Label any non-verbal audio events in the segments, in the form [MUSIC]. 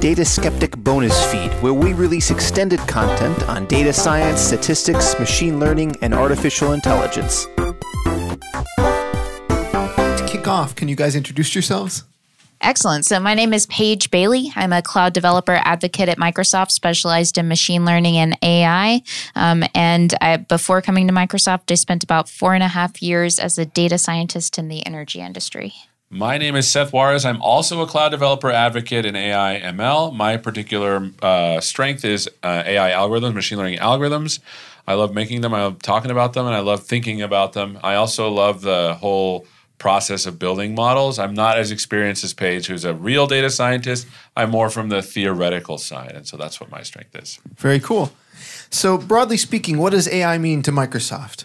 Data Skeptic bonus feed, where we release extended content on data science, statistics, machine learning, and artificial intelligence. To kick off, can you guys introduce yourselves? Excellent. So, my name is Paige Bailey. I'm a cloud developer advocate at Microsoft, specialized in machine learning and AI. Um, and I, before coming to Microsoft, I spent about four and a half years as a data scientist in the energy industry. My name is Seth Juarez. I'm also a cloud developer advocate in AI ML. My particular uh, strength is uh, AI algorithms, machine learning algorithms. I love making them, I love talking about them, and I love thinking about them. I also love the whole process of building models. I'm not as experienced as Paige, who's a real data scientist. I'm more from the theoretical side. And so that's what my strength is. Very cool. So, broadly speaking, what does AI mean to Microsoft?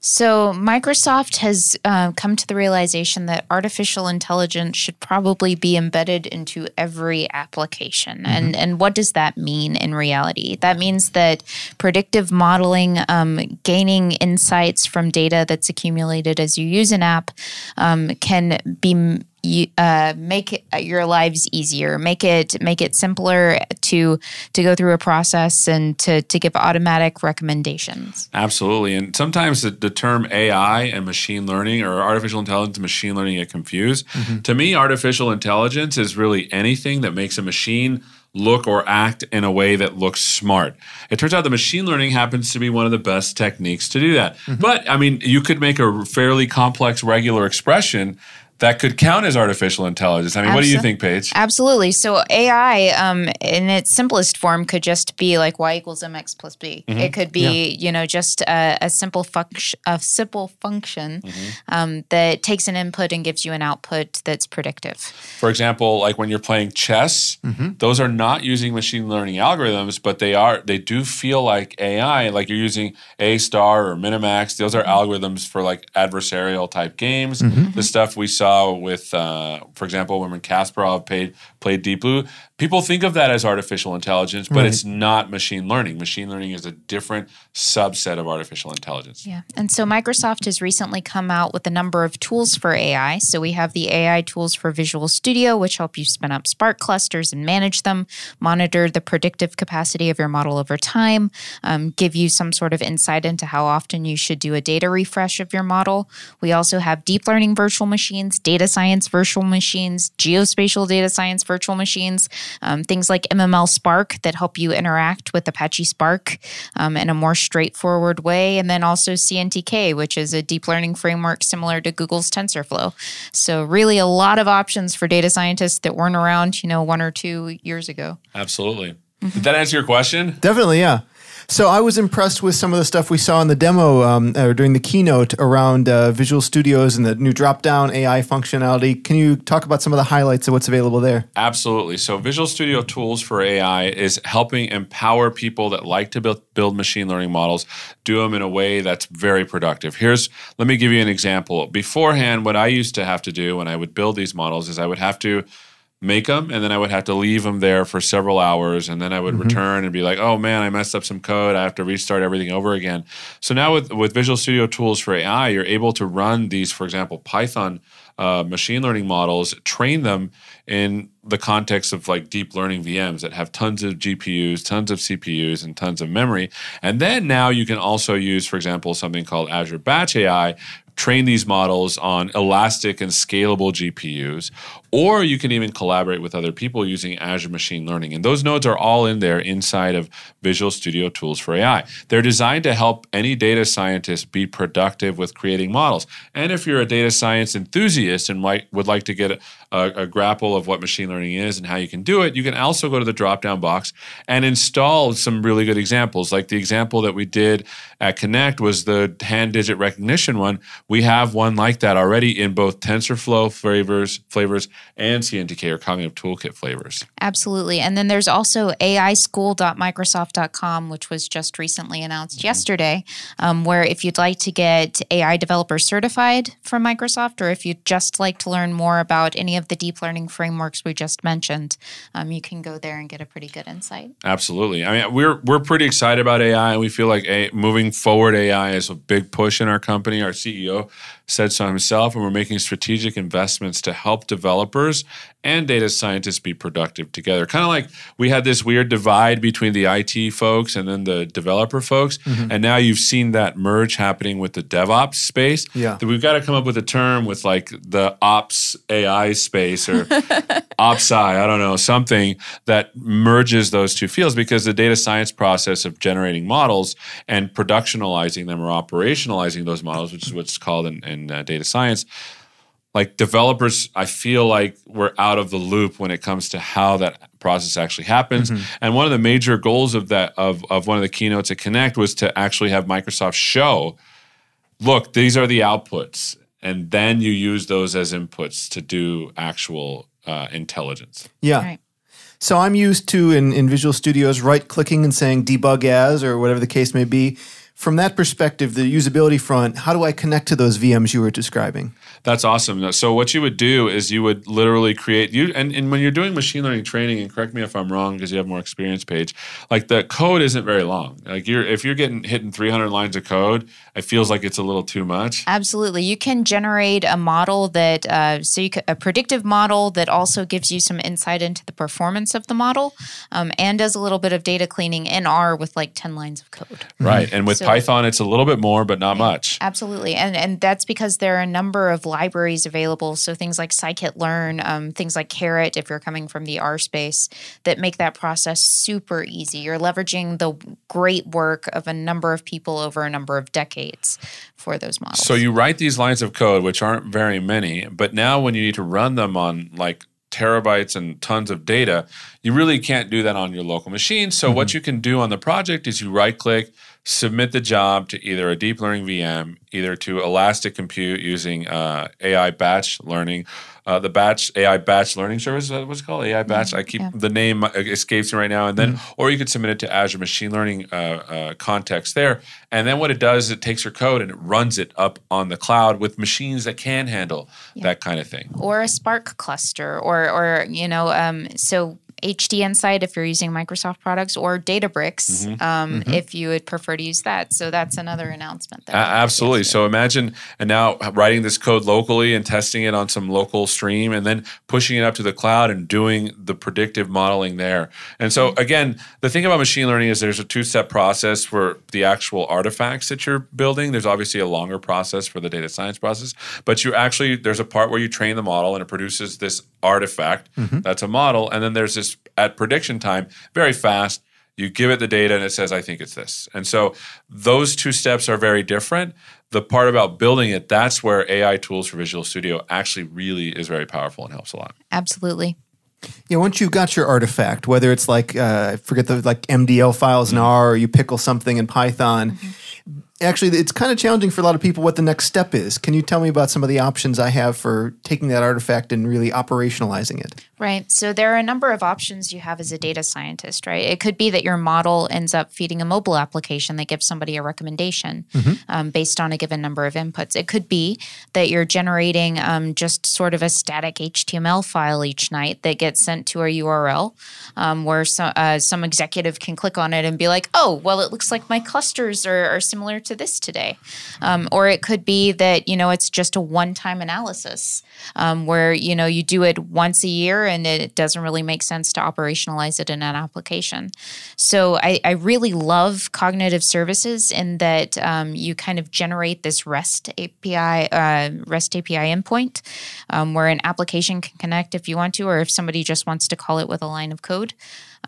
So, Microsoft has uh, come to the realization that artificial intelligence should probably be embedded into every application. Mm-hmm. And, and what does that mean in reality? That means that predictive modeling, um, gaining insights from data that's accumulated as you use an app, um, can be you, uh, make your lives easier, make it make it simpler to to go through a process and to to give automatic recommendations. Absolutely, and sometimes the, the term AI and machine learning or artificial intelligence and machine learning get confused. Mm-hmm. To me, artificial intelligence is really anything that makes a machine look or act in a way that looks smart. It turns out the machine learning happens to be one of the best techniques to do that. Mm-hmm. But I mean, you could make a fairly complex regular expression that could count as artificial intelligence. I mean, Absol- what do you think, Paige? Absolutely. So AI, um, in its simplest form, could just be like y equals mx plus b. Mm-hmm. It could be, yeah. you know, just a, a simple function, a simple function mm-hmm. um, that takes an input and gives you an output that's predictive. For example, like when you're playing chess, mm-hmm. those are not using machine learning algorithms, but they are. They do feel like AI. Like you're using A star or Minimax. Those are mm-hmm. algorithms for like adversarial type games. Mm-hmm. The stuff we saw saw with, uh, for example, when Kasparov played, played Deep Blue, people think of that as artificial intelligence, but right. it's not machine learning. Machine learning is a different subset of artificial intelligence. Yeah. And so Microsoft has recently come out with a number of tools for AI. So we have the AI tools for Visual Studio, which help you spin up Spark clusters and manage them, monitor the predictive capacity of your model over time, um, give you some sort of insight into how often you should do a data refresh of your model. We also have deep learning virtual machines data science virtual machines, geospatial data science virtual machines, um, things like MML Spark that help you interact with Apache Spark um, in a more straightforward way, and then also CNTK, which is a deep learning framework similar to Google's TensorFlow. So, really, a lot of options for data scientists that weren't around, you know, one or two years ago. Absolutely. Mm-hmm. Did that answer your question? Definitely, yeah. So I was impressed with some of the stuff we saw in the demo um, or during the keynote around uh, Visual Studios and the new drop-down AI functionality. Can you talk about some of the highlights of what's available there? Absolutely. So Visual Studio Tools for AI is helping empower people that like to build, build machine learning models, do them in a way that's very productive. Here's let me give you an example. Beforehand, what I used to have to do when I would build these models is I would have to make them and then I would have to leave them there for several hours and then I would mm-hmm. return and be like, "Oh man, I messed up some code. I have to restart everything over again." So now with with Visual Studio tools for AI, you're able to run these, for example, Python uh, machine learning models, train them in the context of like deep learning VMs that have tons of GPUs, tons of CPUs, and tons of memory. And then now you can also use, for example, something called Azure Batch AI, train these models on elastic and scalable GPUs, or you can even collaborate with other people using Azure Machine Learning. And those nodes are all in there inside of Visual Studio Tools for AI. They're designed to help any data scientist be productive with creating models. And if you're a data science enthusiast and might, would like to get a, a, a grapple of what machine learning is and how you can do it, you can also go to the drop down box and install some really good examples. Like the example that we did at Connect was the hand digit recognition one. We have one like that already in both TensorFlow flavors, flavors and CNTK or Cognitive Toolkit flavors. Absolutely. And then there's also aischool.microsoft.com, which was just recently announced mm-hmm. yesterday, um, where if you'd like to get AI developer certified from Microsoft, or if you'd just like to learn more about any of the deep learning frameworks we just mentioned, um, you can go there and get a pretty good insight. Absolutely. I mean, we're we're pretty excited about AI, and we feel like a, moving forward, AI is a big push in our company. Our CEO said so himself, and we're making strategic investments to help developers and data scientists be productive together. Kind of like we had this weird divide between the IT folks and then the developer folks. Mm-hmm. And now you've seen that merge happening with the DevOps space. Yeah. That we've got to come up with a term with like the ops AI space or [LAUGHS] ops I, I don't know, something that merges those two fields because the data science process of generating models and productionalizing them or operationalizing those models, which is what's called in, in uh, data science, like developers i feel like we're out of the loop when it comes to how that process actually happens mm-hmm. and one of the major goals of that of, of one of the keynotes at connect was to actually have microsoft show look these are the outputs and then you use those as inputs to do actual uh, intelligence yeah right. so i'm used to in, in visual studios right clicking and saying debug as or whatever the case may be from that perspective, the usability front, how do I connect to those VMs you were describing? That's awesome. So what you would do is you would literally create you and, and when you're doing machine learning training, and correct me if I'm wrong because you have more experience Paige, like the code isn't very long. Like you're if you're getting hitting 300 lines of code, it feels like it's a little too much. Absolutely. You can generate a model that uh, so you can, a predictive model that also gives you some insight into the performance of the model um, and does a little bit of data cleaning in R with like 10 lines of code. Right. And with so Python, it's a little bit more, but not much. Absolutely, and and that's because there are a number of libraries available. So things like scikit-learn, um, things like Caret, if you're coming from the R space, that make that process super easy. You're leveraging the great work of a number of people over a number of decades for those models. So you write these lines of code, which aren't very many, but now when you need to run them on like terabytes and tons of data, you really can't do that on your local machine. So mm-hmm. what you can do on the project is you right click submit the job to either a deep learning VM, either to Elastic Compute using uh, AI batch learning, uh, the batch AI batch learning service. What's it called? AI batch. I keep yeah. the name escapes me right now. And then, mm-hmm. or you could submit it to Azure Machine Learning uh, uh, context there. And then what it does is it takes your code and it runs it up on the cloud with machines that can handle yeah. that kind of thing. Or a Spark cluster, or or you know, um, so HDInsight if you're using Microsoft products, or Databricks mm-hmm. Um, mm-hmm. if you would prefer to use that. So that's another announcement. There. Uh, absolutely. So imagine and now writing this code locally and testing it on some local stream, and then pushing it up to the cloud and doing the predictive modeling there. And so mm-hmm. again, the thing about machine learning is there's a two-step process for the actual artifacts that you're building. There's obviously a longer process for the data science process, but you actually there's a part where you train the model and it produces this artifact mm-hmm. that's a model, and then there's this at prediction time very fast. You give it the data and it says, I think it's this. And so those two steps are very different. The part about building it, that's where AI tools for Visual Studio actually really is very powerful and helps a lot. Absolutely. Yeah, once you've got your artifact, whether it's like uh, forget the like MDL files in mm-hmm. R or you pickle something in Python, mm-hmm actually it's kind of challenging for a lot of people what the next step is. Can you tell me about some of the options i have for taking that artifact and really operationalizing it? Right. So there are a number of options you have as a data scientist right? It could be that your model ends up feeding a mobile application that gives somebody a recommendation mm-hmm. um, based on a given number of inputs. It could be that you're generating um, just sort of a static html file each night that gets sent to a url um, where so, uh, some executive can click on it and be like oh well it looks like my clusters are, are similar to this today. Um, or it could be that, you know, it's just a one time analysis um, where, you know, you do it once a year and it doesn't really make sense to operationalize it in an application. So I, I really love cognitive services in that um, you kind of generate this REST API, uh, REST API endpoint um, where an application can connect if you want to, or if somebody just wants to call it with a line of code.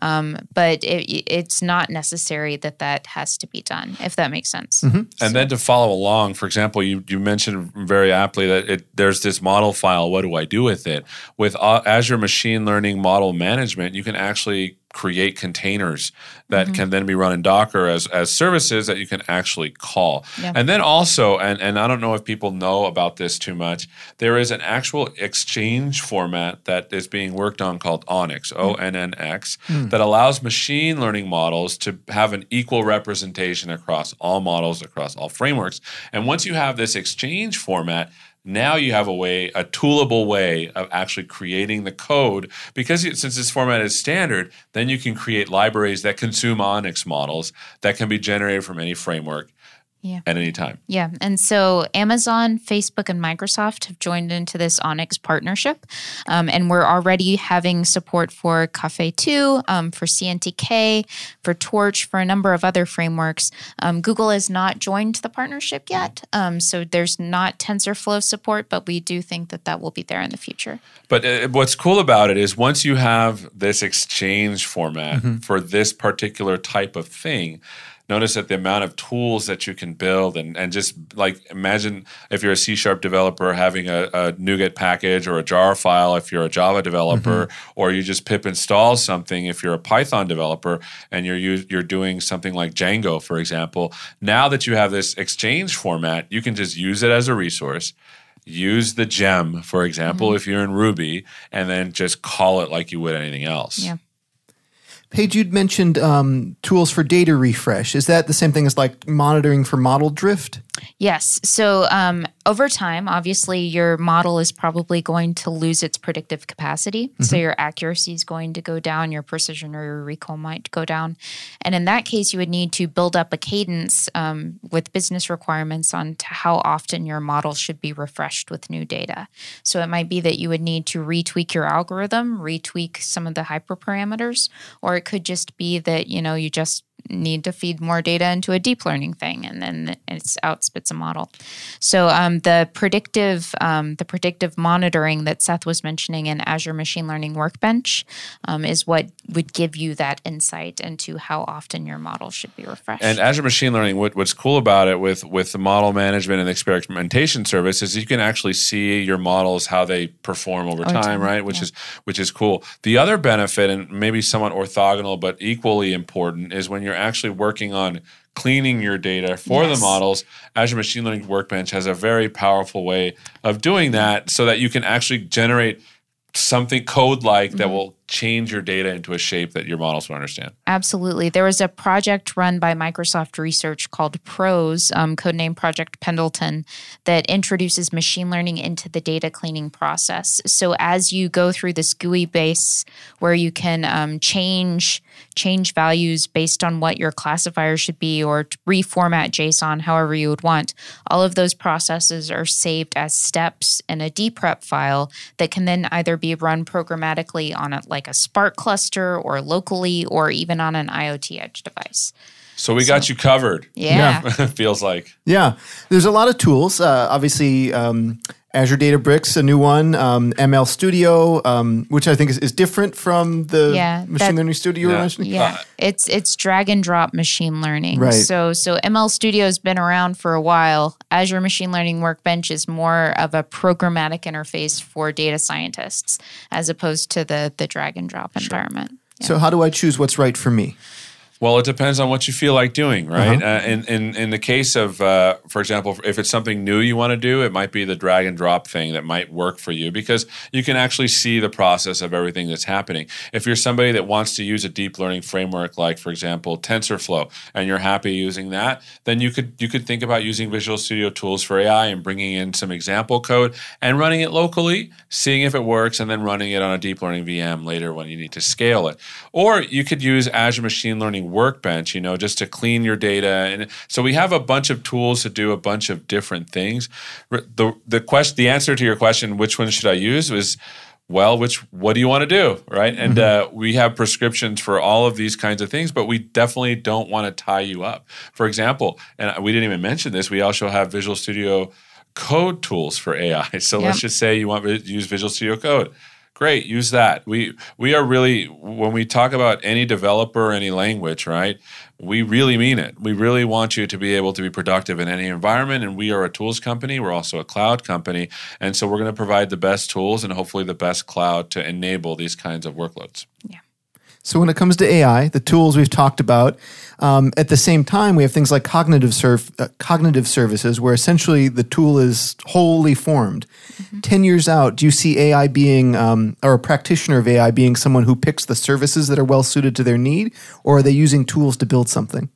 Um, but it, it's not necessary that that has to be done, if that makes sense. Mm-hmm. And then to follow along, for example, you, you mentioned very aptly that it, there's this model file. What do I do with it? With uh, Azure Machine Learning Model Management, you can actually create containers that mm-hmm. can then be run in Docker as, as services that you can actually call. Yeah. And then also, and, and I don't know if people know about this too much, there is an actual exchange format that is being worked on called ONNX, O N N X, mm. that allows machine learning models to have an equal representation across all models, across all frameworks. And once you have this exchange format, now you have a way, a toolable way of actually creating the code. Because since this format is standard, then you can create libraries that consume ONNX models that can be generated from any framework Yeah. at any time. Yeah. And so Amazon, Facebook, and Microsoft have joined into this ONNX partnership. Um, and we're already having support for Caffe 2, um, for CNTK, for Torch, for a number of other frameworks. Um, Google has not joined the partnership yet. Um, so there's not TensorFlow support, but we do think that that will be there in the future. But uh, what's cool about it is once you have this exchange format for this particular type of thing, notice that the amount of tools that you can build and, and just like imagine if you're a C sharp developer having a, a NuGet package or a jar file if you're a Java developer, mm-hmm. or you just pip install something if you're a Python developer and you're you're doing something like Django, for example. Now that you have this exchange format, you can just use it as a resource use the gem, for example, mm-hmm. if you're in Ruby, and then just call it like you would anything else. Yeah. Paige, you'd mentioned um, tools for data refresh. Is that the same thing as like monitoring for model drift? Yes. So um, over time, obviously, your model is probably going to lose its predictive capacity. So your accuracy is going to go down, your precision or your recall might go down. And in that case, you would need to build up a cadence um, with business requirements on to how often your model should be refreshed with new data. So it might be that you would need to retweak your algorithm, retweak some of the hyperparameters, or it could just be that, you know, you just need to feed more data into a deep learning thing and then it's out spits a model so um, the predictive um, the predictive monitoring that seth was mentioning in azure machine learning workbench um, is what would give you that insight into how often your model should be refreshed And Azure Machine Learning, what, what's cool about it with with the model management and experimentation service is you can actually see your models how they perform over time, time, right? Which is which is cool. The other benefit, and maybe somewhat orthogonal but equally important, is when you're actually working on cleaning your data for Yes. the models. Azure Machine Learning Workbench has a very powerful way of doing that, so that you can actually generate something code like that mm-hmm. will change your data into a shape that your models will understand. Absolutely. There was a project run by Microsoft Research called PROSE, um, codenamed Project Pendleton, that introduces machine learning into the data cleaning process. So as you go through this GUI base where you can um, change change values based on what your classifier should be or reformat JSON however you would want, all of those processes are saved as steps in a dprep file that can then either be run programmatically on it like a Spark cluster or locally or even on an IoT edge device. So we got you covered. Yeah. [LAUGHS] feels like. Yeah, there's a lot of tools. Uh, obviously, um, Azure Databricks, a new one, um, ML Studio, um, which I think is, is different from the Yeah, machine that- learning studio you were Yeah. mentioning. Yeah, it's it's drag and drop machine learning. Right. So so ML Studio has been around for a while. Azure Machine Learning Workbench is more of a programmatic interface for data scientists as opposed to the the drag and drop environment. So, how do I choose what's right for me? Well, it depends on what you feel like doing, right? Uh, in, in in the case of, uh, for example, if it's something new you want to do, it might be the drag and drop thing that might work for you because you can actually see the process of everything that's happening. If you're somebody that wants to use a deep learning framework, like for example TensorFlow, and you're happy using that, then you could you could think about using Visual Studio Tools for AI and bringing in some example code and running it locally, seeing if it works, and then running it on a deep learning VM later when you need to scale it. Or you could use Azure Machine Learning Workbench, you know, just to clean your data. And so we have a bunch of tools to do a bunch of different things. The the question, the answer to your question, which one should I use, was well, which what do you want to do, right? And uh, we have prescriptions for all of these kinds of things, but we definitely don't want to tie you up. For example, and we didn't even mention this, we also have Visual Studio Code tools for AI. [LAUGHS] So let's just say you want to use Visual Studio Code. Great, use that. We we are really when we talk about any developer any language, right? We really mean it. We really want you to be able to be productive in any environment. And we are a tools company. We're also a cloud company, and so we're going to provide the best tools and hopefully the best cloud to enable these kinds of workloads. So when it comes to AI, the tools we've talked about, um, at the same time, we have things like cognitive serv- uh, cognitive services, where essentially the tool is wholly formed. Ten years out, do you see AI being, um, or a practitioner of AI being someone who picks the services that are well suited to their need, or are they using tools to build something?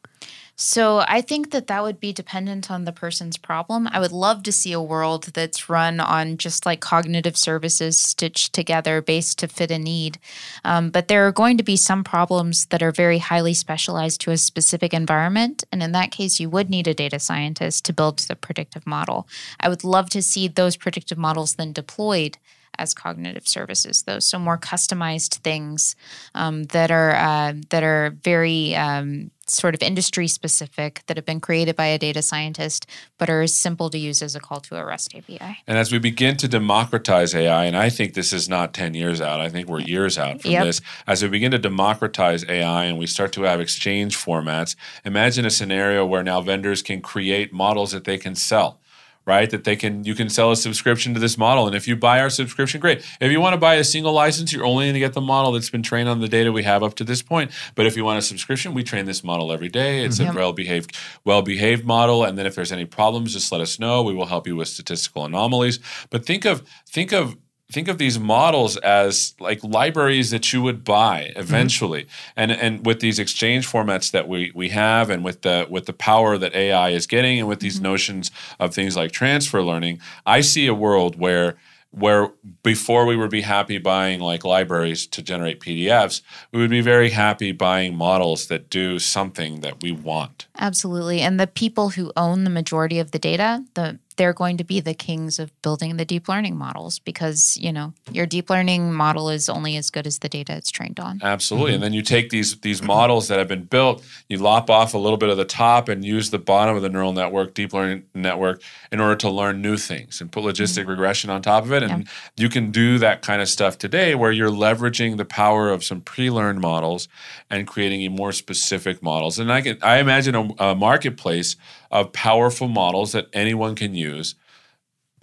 So I think that that would be dependent on the person's problem. I would love to see a world that's run on just like cognitive services stitched together based to fit a need. Um, but there are going to be some problems that are very highly specialized to a specific environment. And in that case, you would need a data scientist to build the predictive model. I would love to see those predictive models then deployed as cognitive services, though. So more customized things um, that are uh, that are very um, sort of industry specific that have been created by a data scientist, but are as simple to use as a call to a REST API. And as we begin to democratize AI, and I think this is not 10 years out, I think we're years out from Yep. this. As we begin to democratize AI and we start to have exchange formats, imagine a scenario where now vendors can create models that they can sell. Right, that they can you can sell a subscription to this model, and if you buy our subscription, great. If you want to buy a single license, you're only going to get the model that's been trained on the data we have up to this point. But if you want a subscription, we train this model every day. It's a well behaved, well behaved model, and then if there's any problems, just let us know. We will help you with statistical anomalies. But think of think of think of these models as like libraries that you would buy mm-hmm. eventually. And and with these exchange formats that we we have and with the with the power that AI is getting and with these mm-hmm. notions of things like transfer learning I see a world where where before we would be happy buying like libraries to generate PDFs we would be very happy buying models that do something that we want. Absolutely. And the people who own the majority of the data, the they're going to be the kings of building the deep learning models because, you know, your deep learning model is only as good as the data it's trained on. Absolutely. Mm-hmm. And then you take these these models that have been built, you lop off a little bit of the top and use the bottom of the neural network, deep learning network, in order to learn new things and put mm-hmm. logistic regression on top of it. And you can do that kind of stuff today where you're leveraging the power of some pre-learned models and creating more specific models. And I can I imagine a, a marketplace of powerful models that anyone can use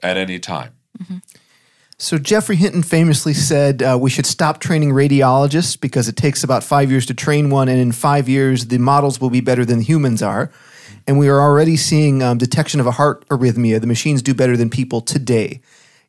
at any time. So Geoffrey Hinton famously said uh, we should stop training radiologists because it takes about five years to train one, and in five years the models will be better than humans are. And we are already seeing um, detection of a heart arrhythmia. The machines do better than people today.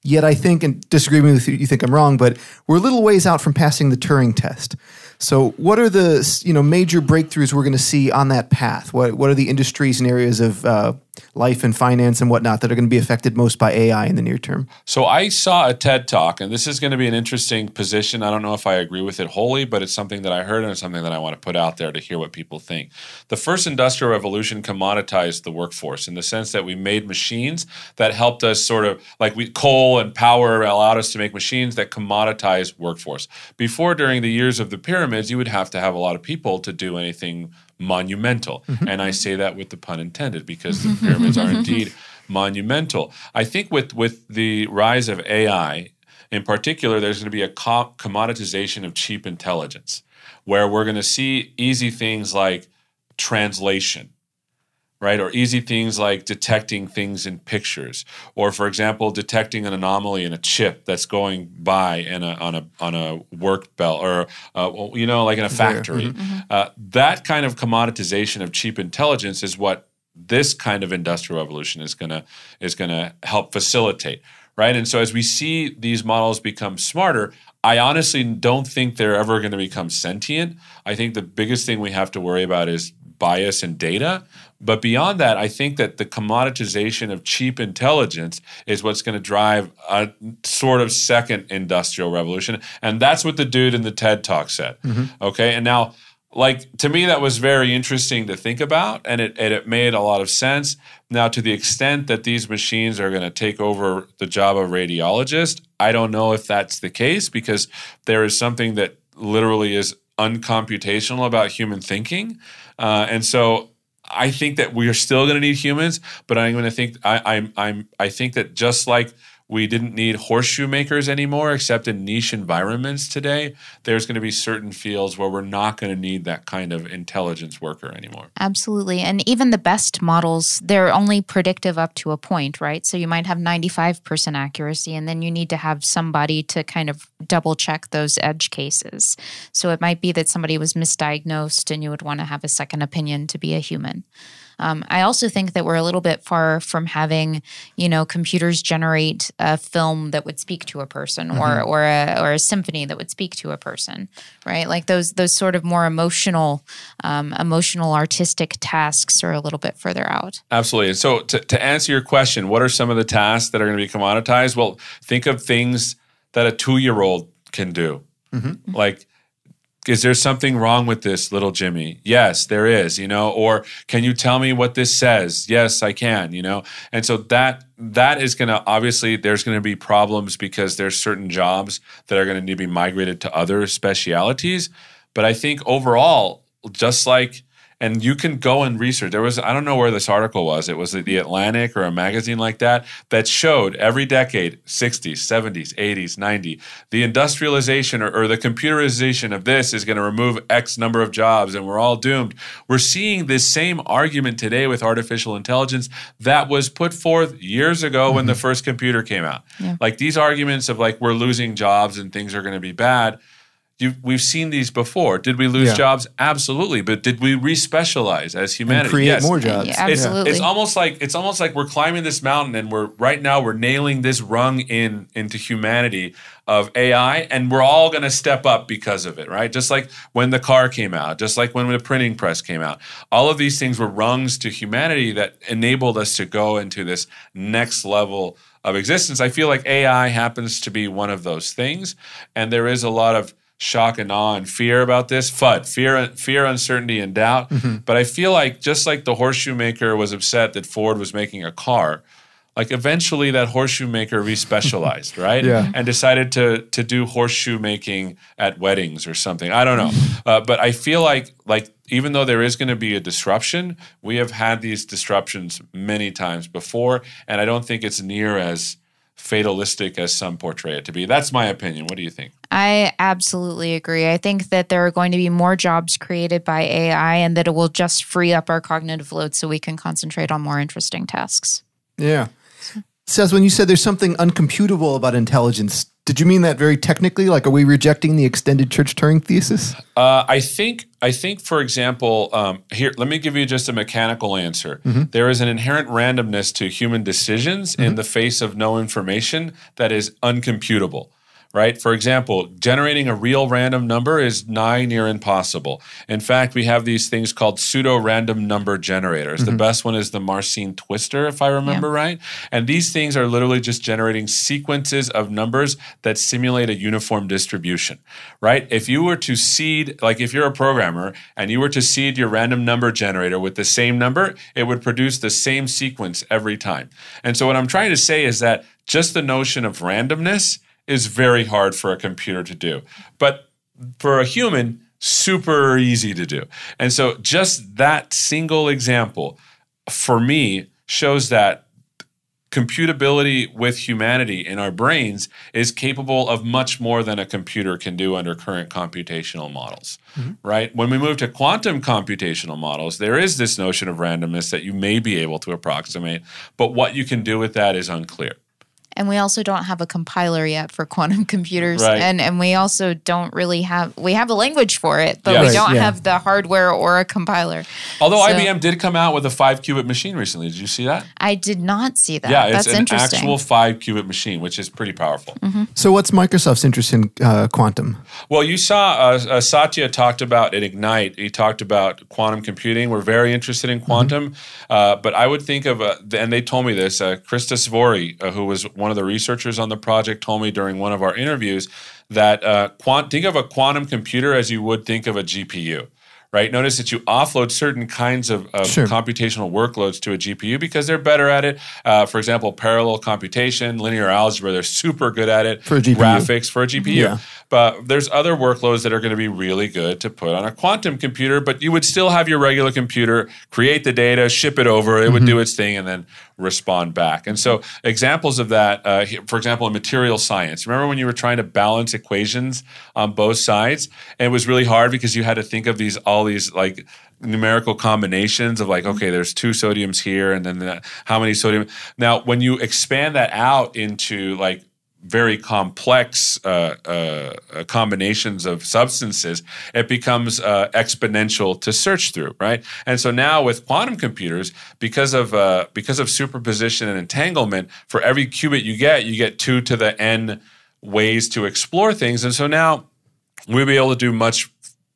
Yet I think, and disagreeing with you, you think I'm wrong, but we're a little ways out from passing the Turing test. So, what are the you know major breakthroughs we're going to see on that path? What what are the industries and areas of uh, life and finance and whatnot that are going to be affected most by AI in the near term? So I saw a TED talk, and this is going to be an interesting position. I don't know if I agree with it wholly, but it's something that I heard and it's something that I want to put out there to hear what people think. The first industrial revolution commoditized the workforce in the sense that we made machines that helped us sort of like we coal and power allowed us to make machines that commoditize workforce. Before, during the years of the pyramids, you would have to have a lot of people to do anything monumental. Mm-hmm. And I say that with the pun intended because the mm-hmm. pyramids are [LAUGHS] indeed monumental. I think with with the rise of AI in particular, there's going to be a co- commoditization of cheap intelligence, where we're going to see easy things like translation, right? Or easy things like detecting things in pictures, or for example, detecting an anomaly in a chip that's going by in a, on a on a work belt, or uh, you know, like in a factory. Uh, that kind of commoditization of cheap intelligence is what this kind of industrial revolution is gonna is gonna help facilitate, right? And so as we see these models become smarter, I honestly don't think they're ever going to become sentient. I think the biggest thing we have to worry about is bias in data. But beyond that, I think that the commoditization of cheap intelligence is what's going to drive a sort of second industrial revolution. And that's what the dude in the TED talk said. Mm-hmm. Okay. And now, like, to me, that was very interesting to think about, and it, and it made a lot of sense. Now, to the extent that these machines are going to take over the job of radiologist, I don't know if that's the case because there is something that literally is uncomputational about human thinking. Uh, and so I think that we are still going to need humans, but I'm going to think I, I'm I'm I think that just like we didn't need horseshoe makers anymore, except in niche environments today. There's going to be certain fields where we're not going to need that kind of intelligence worker anymore. Absolutely. And even the best models, they're only predictive up to a point, right? So you might have 95% accuracy, and then you need to have somebody to kind of double check those edge cases. So it might be that somebody was misdiagnosed and you would want to have a second opinion to be a human. Um, I also think that we're a little bit far from having, you know, computers generate a film that would speak to a person or Mm-hmm. or a or a symphony that would speak to a person, right? Like those those sort of more emotional, um, emotional artistic tasks are a little bit further out. Absolutely. And so, to, to answer your question, what are some of the tasks that are going to be commoditized? Well, think of things that a two year old can do. Like, is there something wrong with this, little Jimmy? Yes, there is, you know, or can you tell me what this says? Yes, I can, you know. And so that that is going to obviously there's going to be problems because there's certain jobs that are going to need to be migrated to other specialities, but I think overall just like and you can go and research. There was I don't know where this article was. It was the Atlantic or a magazine like that that showed every decade, 60s, 70s, 80s, 90, the industrialization or, or the computerization of this is going to remove X number of jobs and we're all doomed. We're seeing this same argument today with artificial intelligence that was put forth years ago when mm-hmm. the first computer came out. Like these arguments of like we're losing jobs and things are going to be bad. You, we've seen these before. Did we lose Yeah. jobs? Absolutely. But did we respecialize as humanity? and create yes. more jobs. Yeah, It's, absolutely. it's almost like it's almost like we're climbing this mountain and we're right now we're nailing this rung in into humanity of AI and we're all going to step up because of it, right? Just like when the car came out, just like when the printing press came out. All of these things were rungs to humanity that enabled us to go into this next level of existence. I feel like AI happens to be one of those things and there is a lot of shock and awe and fear about this. FUD, fear, fear, uncertainty, and doubt. But I feel like just like the horseshoe maker was upset that Ford was making a car, like eventually that horseshoe maker respecialized, [LAUGHS] right? Yeah. And decided to to do horseshoe making at weddings or something. I don't know, [LAUGHS] uh, but I feel like like even though there is going to be a disruption, we have had these disruptions many times before, and I don't think it's near as fatalistic as some portray it to be. That's my opinion. What do you think? I absolutely agree. I think that there are going to be more jobs created by AI and that it will just free up our cognitive load so we can concentrate on more interesting tasks. Yeah. Says when you said there's something uncomputable about intelligence, did you mean that very technically? Like, are we rejecting the extended Church Turing thesis? Uh, I think I think, for example, um, here. Let me give you just a mechanical answer. There is an inherent randomness to human decisions in the face of no information that is uncomputable. Right. For example, generating a real random number is nigh near impossible. In fact, we have these things called pseudo random number generators. The mm-hmm. best one is the Mersenne Twister, if I remember right. And these things are literally just generating sequences of numbers that simulate a uniform distribution. Right. If you were to seed, like if you're a programmer and you were to seed your random number generator with the same number, it would produce the same sequence every time. And so what I'm trying to say is that just the notion of randomness is very hard for a computer to do. But for a human, super easy to do. And so just that single example for me shows that computability with humanity in our brains is capable of much more than a computer can do under current computational models mm-hmm. right when we move to quantum computational models there is this notion of randomness that you may be able to approximate but what you can do with that is unclear And we also don't have a compiler yet for quantum [LAUGHS] computers. Right. And and we also don't really have we have a language for it, but Yeah. we Right, don't yeah. have the hardware or a compiler. although So- IBM did come out with a 5 qubit machine recently did you see that I did not see that. yeah it's That's an interesting. actual 5 qubit machine which is pretty powerful So, what's Microsoft's interest in uh, quantum? Well, you saw uh, uh, Satya talked about at Ignite. He talked about quantum computing. We're very interested in quantum, uh, but I would think of, uh, and they told me this. Uh, Krysta Svore, uh, who was one of the researchers on the project, told me during one of our interviews that uh, quant- think of a quantum computer as you would think of a GPU. Right. Notice that you offload certain kinds of, of Sure. computational workloads to a GPU because they're better at it. Uh, for example, parallel computation, linear algebra, they're super good at it. For a GPU. Graphics for a GPU. Yeah. But there's other workloads that are going to be really good to put on a quantum computer, but you would still have your regular computer create the data, ship it over, it would do its thing, and then respond back. And so, examples of that, uh, for example, in material science, remember when you were trying to balance equations on both sides? And it was really hard because you had to think of these, all these like, numerical combinations of like okay there's two sodiums here and then the, how many sodium now when you expand that out into like very complex uh, uh, combinations of substances, it becomes uh, exponential to search through, right? And so now with quantum computers, because of uh, because of superposition and entanglement, for every qubit you get, you get two to the n ways to explore things, and so now we'll be able to do much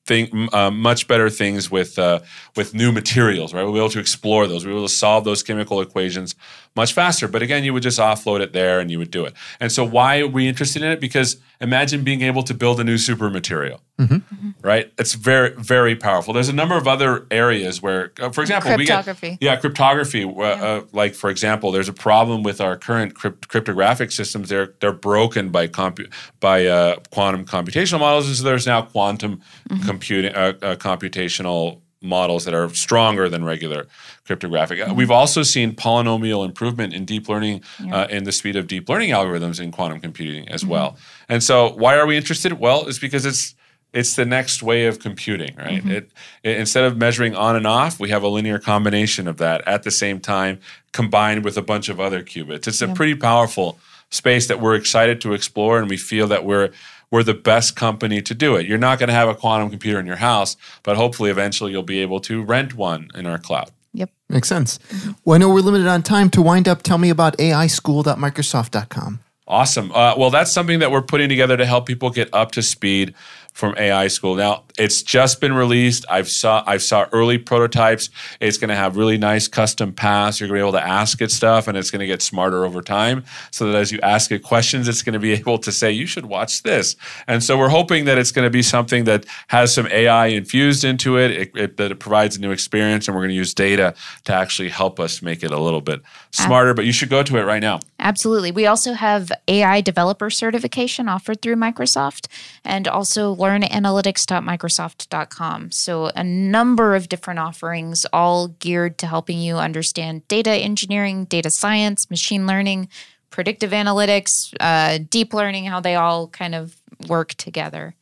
think uh, much better things with uh, with new materials, right? We'll be able to explore those. We'll be able to solve those chemical equations much faster. But again, you would just offload it there and you would do it. And so, why are we interested in it? Because imagine being able to build a new super material, mm-hmm. Mm-hmm. right? It's very very powerful. There's a number of other areas where, uh, for example, cryptography. We get, yeah, cryptography. Uh, yeah. Uh, like for example, there's a problem with our current crypt- cryptographic systems. They're they're broken by compu- by uh, quantum computational models. and So there's now quantum mm-hmm. computing uh, uh, computational models that are stronger than regular cryptographic. Mm-hmm. We've also seen polynomial improvement in deep learning yeah. uh, in the speed of deep learning algorithms in quantum computing as mm-hmm. well. And so, why are we interested? Well, it's because it's it's the next way of computing, right? Mm-hmm. It, it, instead of measuring on and off, we have a linear combination of that at the same time, combined with a bunch of other qubits. It's yeah. a pretty powerful space that we're excited to explore, and we feel that we're we're the best company to do it. You're not going to have a quantum computer in your house, but hopefully eventually you'll be able to rent one in our cloud. Yep. Makes sense. Well, I know we're limited on time. To wind up, tell me about aischool.microsoft.com. Awesome. Uh, well, that's something that we're putting together to help people get up to speed from AI School. Now it's just been released. I've saw I've saw early prototypes. It's going to have really nice custom paths. You're going to be able to ask it stuff, and it's going to get smarter over time. So that as you ask it questions, it's going to be [LAUGHS] able to say, "You should watch this." And so we're hoping that it's going to be something that has some AI infused into it, it, it that it provides a new experience, and we're going to use data to actually help us make it a little bit smarter. But you should go to it right now. Absolutely. We also have AI developer certification offered through Microsoft, and also learnanalytics.microsoft.com. So, a number of different offerings, all geared to helping you understand data engineering, data science, machine learning, predictive analytics, uh, deep learning, how they all kind of work together.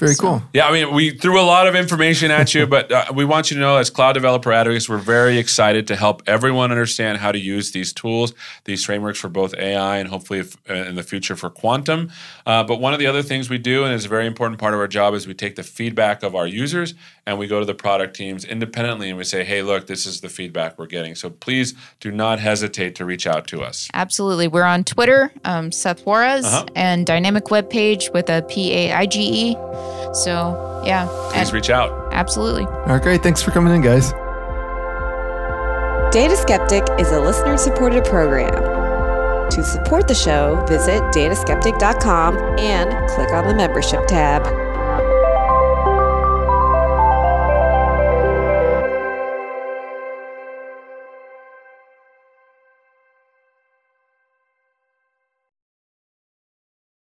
Very so. cool. Yeah, I mean, we threw a lot of information at you, [LAUGHS] but uh, we want you to know as cloud developer advocates, we're very excited to help everyone understand how to use these tools, these frameworks for both AI and hopefully if, uh, in the future for quantum. Uh, but one of the other things we do, and is a very important part of our job, is we take the feedback of our users and we go to the product teams independently and we say, hey, look, this is the feedback we're getting. So please do not hesitate to reach out to us. Absolutely. We're on Twitter, um, Seth Juarez, uh-huh. and Dynamic Web Paige with a P A I G E. So, yeah. Please reach out. Absolutely. All right, great. Thanks for coming in, guys. Data Skeptic is a listener supported program. To support the show, visit dataskeptic.com and click on the membership tab.